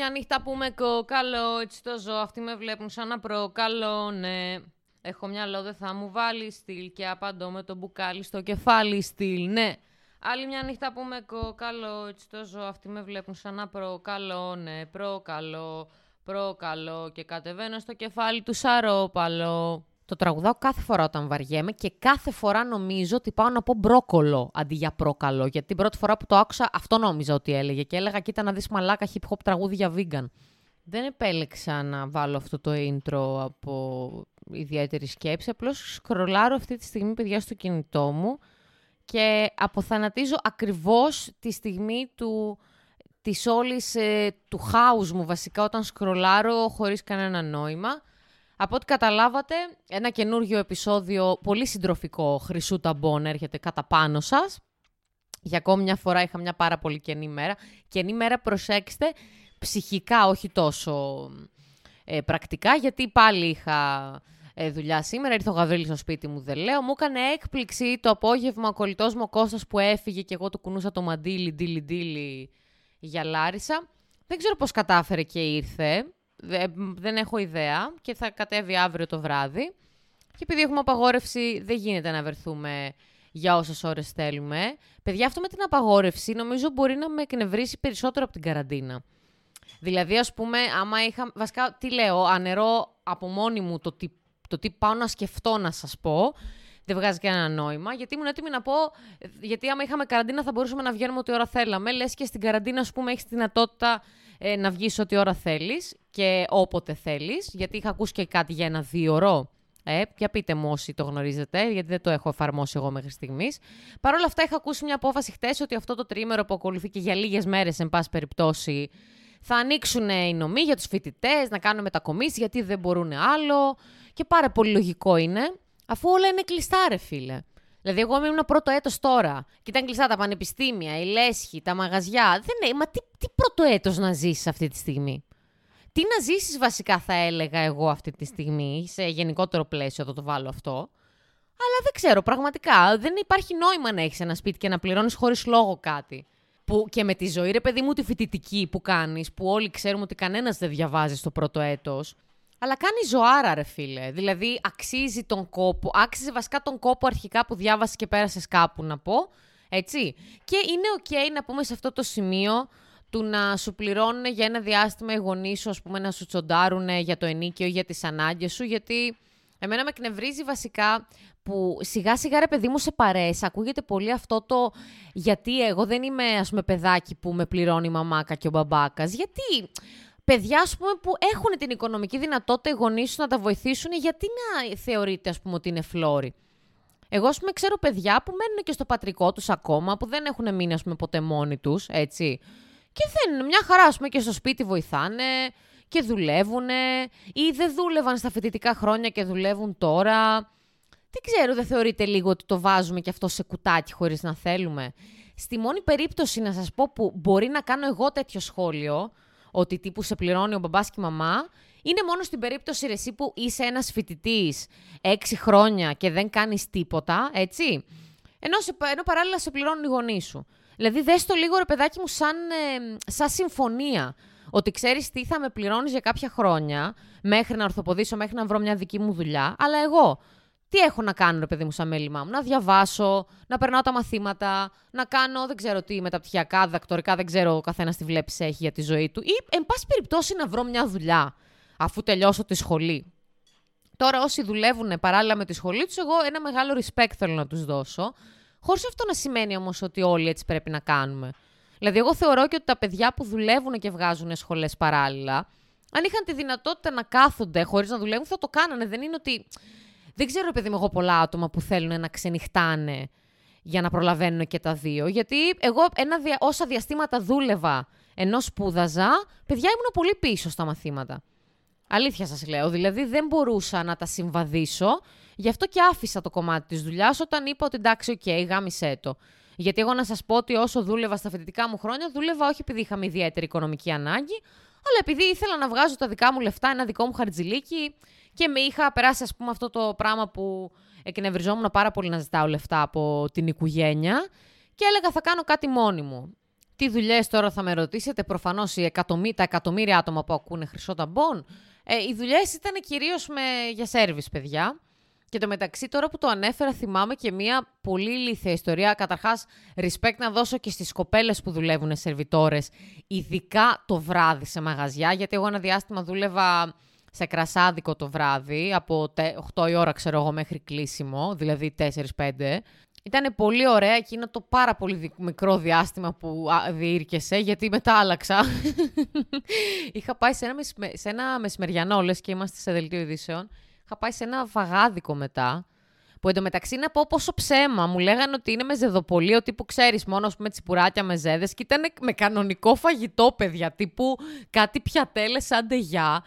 μια νύχτα που με κοκαλώ, έτσι το ζω, αυτοί με βλέπουν σαν να προκαλώ, ναι. Έχω μυαλό, δεν θα μου βάλει στυλ και απαντώ με το μπουκάλι στο κεφάλι στυλ, ναι. Άλλη μια νύχτα που με κοκαλώ, έτσι το ζω, αυτοί με βλέπουν σαν να προκαλώ, ναι. Προκαλώ, προκαλώ και κατεβαίνω στο κεφάλι του σαρόπαλο. Το τραγουδάω κάθε φορά όταν βαριέμαι και κάθε φορά νομίζω ότι πάω να πω μπρόκολο αντί για πρόκαλο. Γιατί την πρώτη φορά που το άκουσα αυτό νόμιζα ότι έλεγε και έλεγα κοίτα να δεις μαλάκα hip hop τραγούδι για vegan. Δεν επέλεξα να βάλω αυτό το intro από ιδιαίτερη σκέψη, απλώς σκρολάρω αυτή τη στιγμή παιδιά στο κινητό μου και αποθανατίζω ακριβώς τη στιγμή του, της όλης, ε, του χάους μου βασικά όταν σκρολάρω χωρίς κανένα νόημα. Από ό,τι καταλάβατε, ένα καινούργιο επεισόδιο πολύ συντροφικό Χρυσού Ταμπών έρχεται κατά πάνω σας. Για ακόμη μια φορά είχα μια πάρα πολύ καινή μέρα. Καινή μέρα, προσέξτε, ψυχικά, όχι τόσο ε, πρακτικά, γιατί πάλι είχα ε, δουλειά σήμερα. Ήρθε ο Γαβρίλης στο σπίτι μου, δεν λέω. Μου έκανε έκπληξη το απόγευμα ο κολλητός μου ο Κώστας που έφυγε και εγώ του κουνούσα το μαντίλι, ντίλι, ντίλι για Λάρισα. Δεν ξέρω πώς κατάφερε και ήρθε δεν έχω ιδέα και θα κατέβει αύριο το βράδυ. Και επειδή έχουμε απαγόρευση, δεν γίνεται να βρεθούμε για όσες ώρες θέλουμε. Παιδιά, αυτό με την απαγόρευση νομίζω μπορεί να με εκνευρίσει περισσότερο από την καραντίνα. Δηλαδή, ας πούμε, άμα είχα. Βασικά, τι λέω, ανερώ από μόνη μου το τι, το τι πάω να σκεφτώ να σας πω. Δεν βγάζει κανένα νόημα. Γιατί ήμουν έτοιμη να πω. Γιατί άμα είχαμε καραντίνα θα μπορούσαμε να βγαίνουμε ό,τι ώρα θέλαμε. Λες και στην καραντίνα, ας πούμε, έχεις τη δυνατότητα ε, να βγεις ό,τι ώρα θέλεις και όποτε θέλεις, γιατί είχα ακούσει και κάτι για ένα δύο ώρο. Ε, για πείτε μου όσοι το γνωρίζετε, γιατί δεν το έχω εφαρμόσει εγώ μέχρι στιγμής. Παρ' όλα αυτά, είχα ακούσει μια απόφαση χτες ότι αυτό το τρίμερο που ακολουθεί και για λίγες μέρες, εν πάση περιπτώσει, θα ανοίξουν οι νομοί για τους φοιτητές, να κάνουν μετακομίσεις, γιατί δεν μπορούν άλλο. Και πάρα πολύ λογικό είναι, αφού όλα είναι κλειστά, ρε φίλε. Δηλαδή, εγώ ήμουν πρώτο έτος τώρα και ήταν κλειστά τα πανεπιστήμια, η λέσχη, τα μαγαζιά. Δεν είναι, μα τι, τι πρώτο έτος να ζήσεις αυτή τη στιγμή; Τι να ζήσεις βασικά θα έλεγα εγώ αυτή τη στιγμή, σε γενικότερο πλαίσιο θα το βάλω αυτό. Αλλά δεν ξέρω, πραγματικά δεν υπάρχει νόημα να έχεις ένα σπίτι και να πληρώνεις χωρίς λόγο κάτι. Που και με τη ζωή, ρε παιδί μου, τη φοιτητική που κάνεις, που όλοι ξέρουμε ότι κανένας δεν διαβάζει στο πρώτο έτος, αλλά κάνει ζωάρα, ρε φίλε. Δηλαδή, αξίζει τον κόπο. Άξιζε βασικά τον κόπο αρχικά που διάβασες και πέρασες κάπου, να πω. Έτσι. Και είναι OK να πούμε σε αυτό το σημείο του να σου πληρώνουν για ένα διάστημα οι γονείς σου, ας πούμε, να σου τσοντάρουν για το ενίκιο ή για τις ανάγκες σου. Γιατί εμένα με εκνευρίζει βασικά που σιγά σιγά ρε παιδί μου σε παρέες ακούγεται πολύ αυτό το γιατί εγώ δεν είμαι ας πούμε παιδάκι που με πληρώνει η μαμάκα και ο μπαμπάκας. Γιατί παιδιά ας πούμε, που έχουν την οικονομική δυνατότητα οι γονείς σου να τα βοηθήσουν, γιατί να θεωρείτε ας πούμε, ότι είναι φλόροι; Εγώ, ας πούμε, ξέρω παιδιά που μένουν και στο πατρικό τους ακόμα, που δεν έχουν μείνει, ας πούμε, ποτέ μόνοι τους, έτσι. Και δεν, μια χαρά, ας πούμε, και στο σπίτι βοηθάνε και δουλεύουν, ή δεν δούλευαν στα φοιτητικά χρόνια και δουλεύουν τώρα. Δεν ξέρω, δεν θεωρείτε λίγο ότι το βάζουμε και αυτό σε κουτάκι χωρίς να θέλουμε; Στη μόνη περίπτωση να σας πω που μπορεί να κάνω εγώ τέτοιο σχόλιο, ότι τύπου σε πληρώνει ο μπαμπάς και η μαμά, είναι μόνο στην περίπτωση ρε, εσύ που είσαι ένας φοιτητής έξι χρόνια και δεν κάνεις τίποτα, έτσι. Ενώ, σε, ενώ παράλληλα σε πληρώνουν οι γονείς σου. Δηλαδή δες το λίγο ρε παιδάκι μου σαν, ε, σαν συμφωνία. Ότι ξέρεις τι θα με πληρώνεις για κάποια χρόνια, μέχρι να ορθοποδήσω, μέχρι να βρω μια δική μου δουλειά, αλλά εγώ τι έχω να κάνω, ρε παιδί μου, σαν μέλημά μου; Να διαβάσω, να περνάω τα μαθήματα, να κάνω, δεν ξέρω τι, μεταπτυχιακά, δακτορικά, δεν ξέρω ο καθένας τι βλέπει έχει για τη ζωή του. Ή, εν πάση περιπτώσει, να βρω μια δουλειά, αφού τελειώσω τη σχολή. Τώρα, όσοι δουλεύουν παράλληλα με τη σχολή τους, εγώ ένα μεγάλο respect θέλω να τους δώσω. Χωρίς αυτό να σημαίνει όμως ότι όλοι έτσι πρέπει να κάνουμε. Δηλαδή, εγώ θεωρώ και ότι τα παιδιά που δουλεύουν και βγάζουν σχολές παράλληλα, αν είχαν τη δυνατότητα να κάθονται χωρίς να δουλεύουν, θα το κάνανε. Δεν είναι ότι δεν ξέρω, παιδί μου, εγώ πολλά άτομα που θέλουν να ξενυχτάνε για να προλαβαίνουν και τα δύο. Γιατί εγώ ένα δια... όσα διαστήματα δούλευα ενώ σπούδαζα, παιδιά ήμουν πολύ πίσω στα μαθήματα. Αλήθεια σας λέω, δηλαδή δεν μπορούσα να τα συμβαδίσω, γι' αυτό και άφησα το κομμάτι της δουλειάς όταν είπα ότι εντάξει, OK, okay, γάμισέ το. Γιατί εγώ να σας πω ότι όσο δούλευα στα φοιτητικά μου χρόνια, δούλευα όχι επειδή είχαμε ιδιαίτερη οικονομική ανάγκη, αλλά επειδή ήθελα να βγάζω τα δικά μου λεφτά, ένα δικό μου χαρτζιλίκι και με είχα περάσει, ας πούμε, αυτό το πράγμα που εκνευριζόμουν πάρα πολύ να ζητάω λεφτά από την οικογένεια και έλεγα θα κάνω κάτι μόνη μου. Τι δουλειές τώρα θα με ρωτήσετε, προφανώς τα εκατομμύρια άτομα που ακούνε χρυσό ταμπών. Ε, οι δουλειές ήταν κυρίως για σερβις, παιδιά. Και το μεταξύ, τώρα που το ανέφερα, θυμάμαι και μία πολύ ηλίθια ιστορία. Καταρχάς, respect να δώσω και στις κοπέλες που δουλεύουν σερβιτόρες, ειδικά το βράδυ σε μαγαζιά. Γιατί εγώ ένα διάστημα δούλευα σε κρασάδικο το βράδυ, από 8 η ώρα, ξέρω εγώ, μέχρι κλείσιμο, δηλαδή 4-5. Ήταν πολύ ωραία εκείνο το πάρα πολύ μικρό διάστημα που διήρκεσε, γιατί μετά άλλαξα. Είχα πάει σε ένα, σε ένα μεσημεριανό, λες και είμαστε σε δελτίο ειδήσεων. Είχα πάει σε ένα βαγάδικο μετά, που εντωμεταξύ να πω πόσο ψέμα. Μου λέγανε ότι είναι με ζεδοπολείο τύπου ξέρεις μόνο με τσιπουράκια με ζέδες. Και ήταν με κανονικό φαγητό, παιδιά. Τύπου κάτι πιατέλες σαν ντεγιά.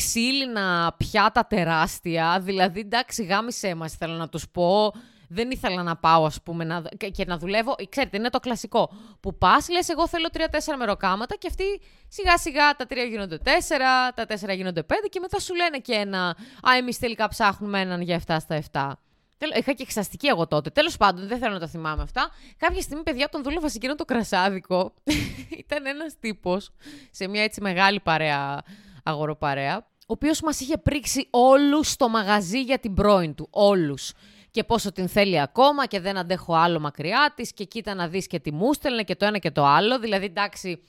Ξύλινα πιάτα τεράστια. Δηλαδή, εντάξει, γάμισε μας, θέλω να τους πω δεν ήθελα να πάω, ας πούμε, να, και να δουλεύω. Ξέρετε, είναι το κλασικό. Που πας, λες, εγώ θέλω τρία-τέσσερα μεροκάματα και αυτοί σιγά-σιγά τα τρία γίνονται τέσσερα, τα τέσσερα γίνονται πέντε και μετά σου λένε και ένα. Α, εμείς τελικά ψάχνουμε έναν για 7 στα 7. Είχα και εξαστική εγώ τότε. Τέλος πάντων, δεν θέλω να τα θυμάμαι αυτά. Κάποια στιγμή, παιδιά, όταν δούλευα σε εκείνο το κρασάδικο, ήταν ένας τύπος σε μια έτσι μεγάλη παρέα, αγοροπαρέα, ο οποίος μας είχε πρίξει όλους στο μαγαζί για την πρώην του. Όλους και πόσο την θέλει ακόμα και δεν αντέχω άλλο μακριά της και κοίτα να δεις και τι μου στέλνε και το ένα και το άλλο. Δηλαδή, εντάξει,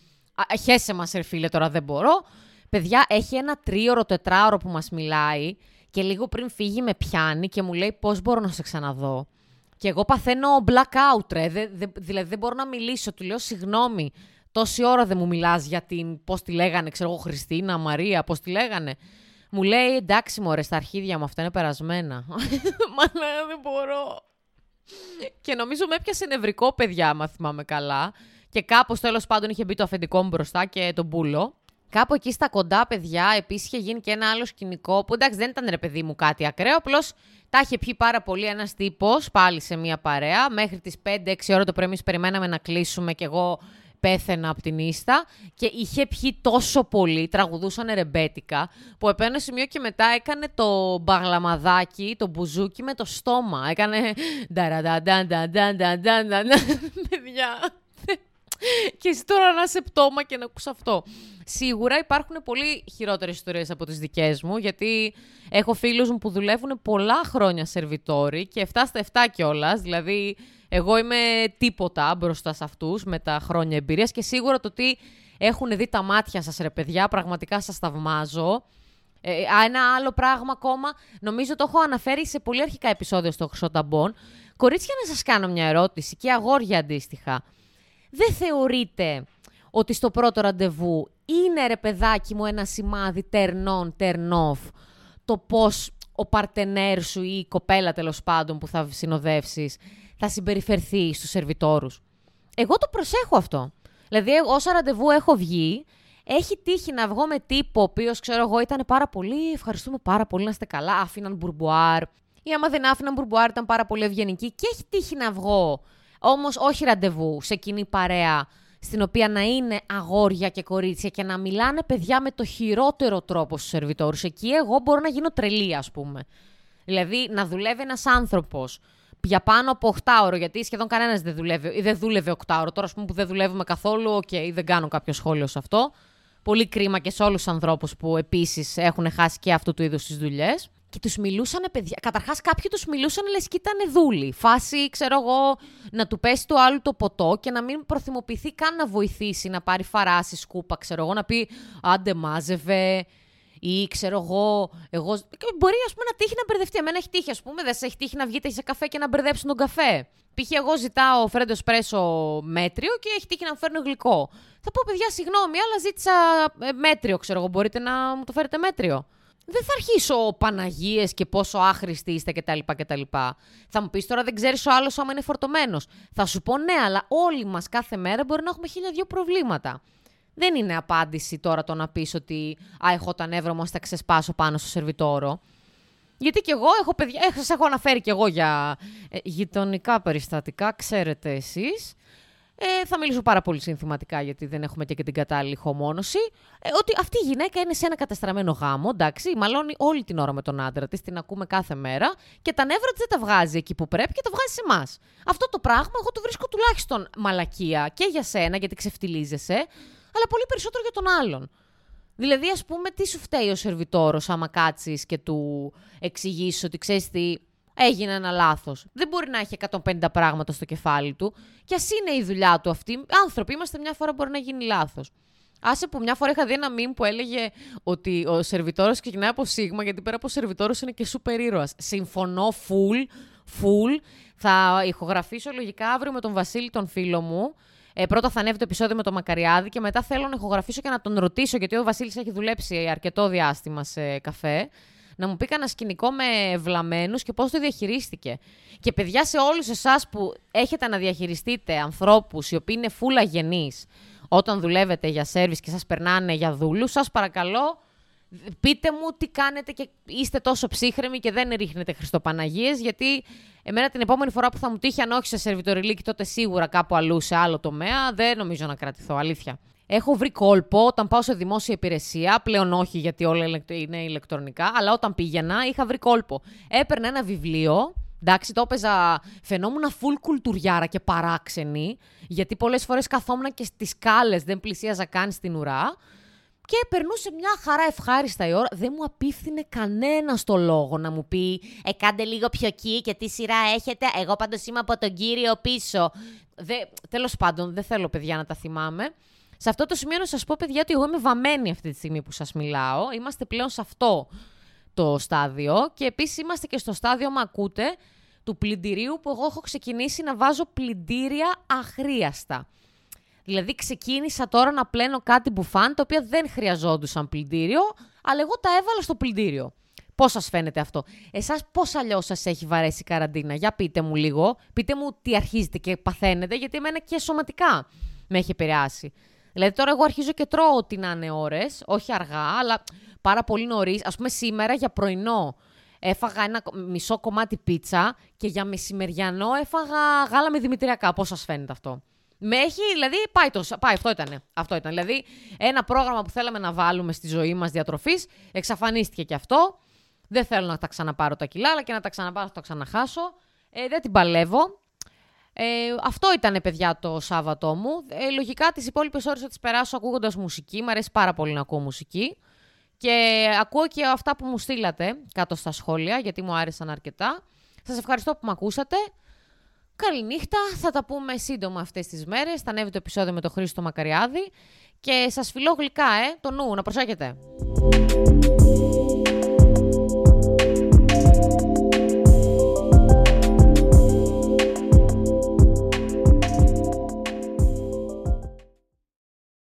χέσε μας, φίλε, τώρα δεν μπορώ. Παιδιά, έχει ένα τρίωρο, τετράωρο που μας μιλάει και λίγο πριν φύγει με πιάνει και μου λέει πώς μπορώ να σε ξαναδώ; Και εγώ παθαίνω blackout, ρε. δηλαδή δεν μπορώ να μιλήσω. Του λέω συγγνώμη. Τόση ώρα δεν μου μιλάς για την. Πώς τη λέγανε, ξέρω εγώ, Χριστίνα, Μαρία, πώς τη λέγανε. Μου λέει εντάξει μωρέ στα αρχίδια μου αυτά είναι περασμένα. Μα λέω δεν μπορώ. Και νομίζω με έπιασε νευρικό παιδιά, άμα θυμάμαι καλά. Και κάπως τέλος πάντων είχε μπει το αφεντικό μου μπροστά και τον μπούλο. Κάπου εκεί στα κοντά, παιδιά, επίσης είχε γίνει και ένα άλλο σκηνικό που εντάξει δεν ήταν ρε παιδί μου κάτι ακραίο. Απλώς τα είχε πιει πάρα πολύ ένας τύπος πάλι σε μία παρέα. Μέχρι τις 5-6 ώρα το πρωί, εμείς περιμέναμε να κλείσουμε και εγώ πέθαινα από την ίστα και είχε πιει τόσο πολύ, τραγουδούσαν ρεμπέτικα, που επένω σημείο και μετά έκανε το μπαγλαμαδάκι, το μπουζούκι με το στόμα. Έκανε παιδιά. Και εσύ τώρα να είσαι πτώμα και να ακούς αυτό. Σίγουρα υπάρχουν πολύ χειρότερες ιστορίες από τις δικές μου, γιατί έχω φίλους μου που δουλεύουν πολλά χρόνια σερβιτόροι και 7 στα 7 κιόλας. Δηλαδή, εγώ είμαι τίποτα μπροστά σε αυτούς με τα χρόνια εμπειρίας και σίγουρα το ότι έχουν δει τα μάτια σας, ρε παιδιά, πραγματικά σας θαυμάζω. Ε, ένα άλλο πράγμα ακόμα, νομίζω το έχω αναφέρει σε πολύ αρχικά επεισόδια στο Χρυσό Ταμπών. Κορίτσια, να σας κάνω μια ερώτηση και αγόρια αντίστοιχα. Δεν θεωρείτε ότι στο πρώτο ραντεβού είναι ρε παιδάκι μου ένα σημάδι turn on, turn off το πώς ο παρτενέρ σου ή η κοπέλα τέλος πάντων που θα συνοδεύσεις θα συμπεριφερθεί στους σερβιτόρους. Εγώ το προσέχω αυτό. Δηλαδή, όσα ραντεβού έχω βγει, έχει τύχει να βγω με τύπο, ο οποίος ξέρω εγώ ήταν πάρα πολύ. Ευχαριστούμε πάρα πολύ να είστε καλά. Άφηναν μπουρμπουάρ. Ή άμα δεν άφηναν μπουρμπουάρ, ήταν πάρα πολύ ευγενικοί. Και έχει τύχει να βγω. Όμως όχι ραντεβού σε κοινή παρέα, στην οποία να είναι αγόρια και κορίτσια και να μιλάνε παιδιά με το χειρότερο τρόπο στους σερβιτόρους. Εκεί εγώ μπορώ να γίνω τρελή, ας πούμε. Δηλαδή να δουλεύει ένας άνθρωπος για πάνω από 8 ώρο, γιατί σχεδόν κανένας δεν δουλεύει ή δεν δούλευε 8 ώρο. Τώρα, ας πούμε, που δεν δουλεύουμε καθόλου, OK, okay, δεν κάνω κάποιο σχόλιο σε αυτό. Πολύ κρίμα και σε όλους τους ανθρώπους που επίσης έχουν χάσει και αυτού του είδους τις δουλειές. Και τους μιλούσαν παιδιά. Καταρχάς, κάποιοι τους μιλούσαν λες και ήταν δούλοι. Φάση, ξέρω εγώ, να του πέσει το άλλο το ποτό και να μην προθυμοποιηθεί καν να βοηθήσει να πάρει φαράση, σκούπα, ξέρω εγώ, να πει Άντε, μάζευε, ή ξέρω εγώ, εγώ. Μπορεί ας πούμε, να τύχει να μπερδευτεί. Εμένα έχει τύχει, ας πούμε, δεν σε έχει τύχει να βγείτε σε καφέ και να μπερδέψουν τον καφέ. Π.χ. εγώ ζητάω φρέντο σπρέσο μέτριο και έχει τύχει να μου φέρνω γλυκό. Θα πω, παιδιά, συγγνώμη, αλλά ζήτησα ε, μέτριο, ξέρω εγώ. Μπορείτε να μου το φέρετε μέτριο. Δεν θα αρχίσω Παναγίες και πόσο άχρηστοι είστε κτλ. κτλ. Θα μου πεις τώρα δεν ξέρεις ο άλλος άμα είναι φορτωμένος. Θα σου πω ναι, αλλά όλοι μας κάθε μέρα μπορεί να έχουμε χίλια δύο προβλήματα δεν είναι απάντηση τώρα το να πεις ότι «Α, έχω τα νεύρα μου, θα ξεσπάσω πάνω στο σερβιτόρο». Γιατί και εγώ έχω παιδιά, ε, σας έχω αναφέρει και εγώ για ε, γειτονικά περιστατικά, ξέρετε εσείς. Ε, θα μιλήσω πάρα πολύ συνθηματικά γιατί δεν έχουμε και, και την κατάλληλη χωμόνωση. Ε, ότι αυτή η γυναίκα είναι σε ένα καταστραμμένο γάμο, εντάξει, μαλώνει όλη την ώρα με τον άντρα της, την ακούμε κάθε μέρα και τα νεύρα της δεν τα βγάζει εκεί που πρέπει και τα βγάζει σε εμάς. Αυτό το πράγμα εγώ το βρίσκω τουλάχιστον μαλακία και για σένα γιατί ξεφτιλίζεσαι, αλλά πολύ περισσότερο για τον άλλον. Δηλαδή, ας πούμε, τι σου φταίει ο σερβιτόρος άμα κάτσεις και του εξηγήσεις ότι ξέρεις τι, έγινε ένα λάθος. Δεν μπορεί να έχει 150 πράγματα στο κεφάλι του. Και ας είναι η δουλειά του αυτή. Άνθρωποι είμαστε, μια φορά μπορεί να γίνει λάθος. Άσε που μια φορά είχα δει ένα meme που έλεγε ότι ο σερβιτόρος ξεκινάει από σίγμα, γιατί πέρα από σερβιτόρος είναι και σούπερ ήρωας. Συμφωνώ, full, full. Θα ηχογραφήσω λογικά αύριο με τον Βασίλη, τον φίλο μου. Ε, πρώτα θα ανέβει το επεισόδιο με τον Μακαριάδη και μετά θέλω να ηχογραφήσω και να τον ρωτήσω, γιατί ο Βασίλης έχει δουλέψει αρκετό διάστημα σε καφέ να μου πει κανένα σκηνικό με βλαμμένους και πώς το διαχειρίστηκε. Και παιδιά, σε όλους εσάς που έχετε να διαχειριστείτε ανθρώπους οι οποίοι είναι φούλα γενεί όταν δουλεύετε για σερβις και σας περνάνε για δούλους, σας παρακαλώ. Πείτε μου τι κάνετε και είστε τόσο ψύχρεμοι και δεν ρίχνετε Χριστοπαναγίες, γιατί εμένα την επόμενη φορά που θα μου τύχει, αν όχι σε σερβιτοριλίκη, τότε σίγουρα κάπου αλλού σε άλλο τομέα, δεν νομίζω να κρατηθώ, αλήθεια. Έχω βρει κόλπο όταν πάω σε δημόσια υπηρεσία. Πλέον όχι, γιατί όλα είναι ηλεκτρονικά. Αλλά όταν πήγαινα, είχα βρει κόλπο. Έπαιρνα ένα βιβλίο. Εντάξει, το έπαιζα. Φαινόμουν full κουλτουριάρα και παράξενη. Γιατί πολλές φορές καθόμουν και στις κάλε, δεν πλησίαζα καν στην ουρά. Και περνούσε μια χαρά ευχάριστα η ώρα. Δεν μου απίφθινε κανένα το λόγο να μου πει Ε, κάντε λίγο πιο εκεί και τι σειρά έχετε. Εγώ πάντως είμαι από τον κύριο πίσω. Τέλος πάντων, δεν θέλω παιδιά να τα θυμάμαι. Σε αυτό το σημείο να σας πω, παιδιά, ότι εγώ είμαι βαμμένη αυτή τη στιγμή που σας μιλάω. Είμαστε πλέον σε αυτό το στάδιο και επίσης είμαστε και στο στάδιο, μα ακούτε, του πλυντηρίου που εγώ έχω ξεκινήσει να βάζω πλυντήρια αχρίαστα. Δηλαδή ξεκίνησα τώρα να πλένω κάτι μπουφάν, τα οποία δεν χρειαζόντουσαν πλυντήριο, αλλά εγώ τα έβαλα στο πλυντήριο. Πώς σας φαίνεται αυτό, Εσάς πώς αλλιώς σας έχει βαρέσει η καραντίνα, Για πείτε μου λίγο. Πείτε μου τι αρχίζετε και παθαίνετε, γιατί εμένα και σωματικά με έχει επηρεάσει. Δηλαδή τώρα εγώ αρχίζω και τρώω ό,τι να είναι ώρες, όχι αργά, αλλά πάρα πολύ νωρίς. Α πούμε σήμερα για πρωινό έφαγα ένα μισό κομμάτι πίτσα και για μεσημεριανό έφαγα γάλα με δημητριακά. Πώς σας φαίνεται αυτό; Με έχει, δηλαδή, πάει, το, πάει αυτό ήταν. Αυτό ήταν. Δηλαδή, ένα πρόγραμμα που θέλαμε να βάλουμε στη ζωή μας διατροφής, εξαφανίστηκε και αυτό. Δεν θέλω να τα ξαναπάρω τα κιλά, αλλά και να τα ξαναπάρω θα τα ξαναχάσω. Ε, δεν την παλεύω. Ε, αυτό ήταν, παιδιά, το Σάββατό μου. Ε, λογικά τις υπόλοιπες ώρες θα τις περάσω ακούγοντας μουσική. Μ' αρέσει πάρα πολύ να ακούω μουσική. Και ακούω και αυτά που μου στείλατε κάτω στα σχόλια, γιατί μου άρεσαν αρκετά. Σας ευχαριστώ που με ακούσατε. Καληνύχτα. Θα τα πούμε σύντομα αυτές τις μέρες. Θα ανέβει το επεισόδιο με τον Χρήστο Μακαριάδη. Και σας φιλώ γλυκά, ε, το νου, να προσέχετε.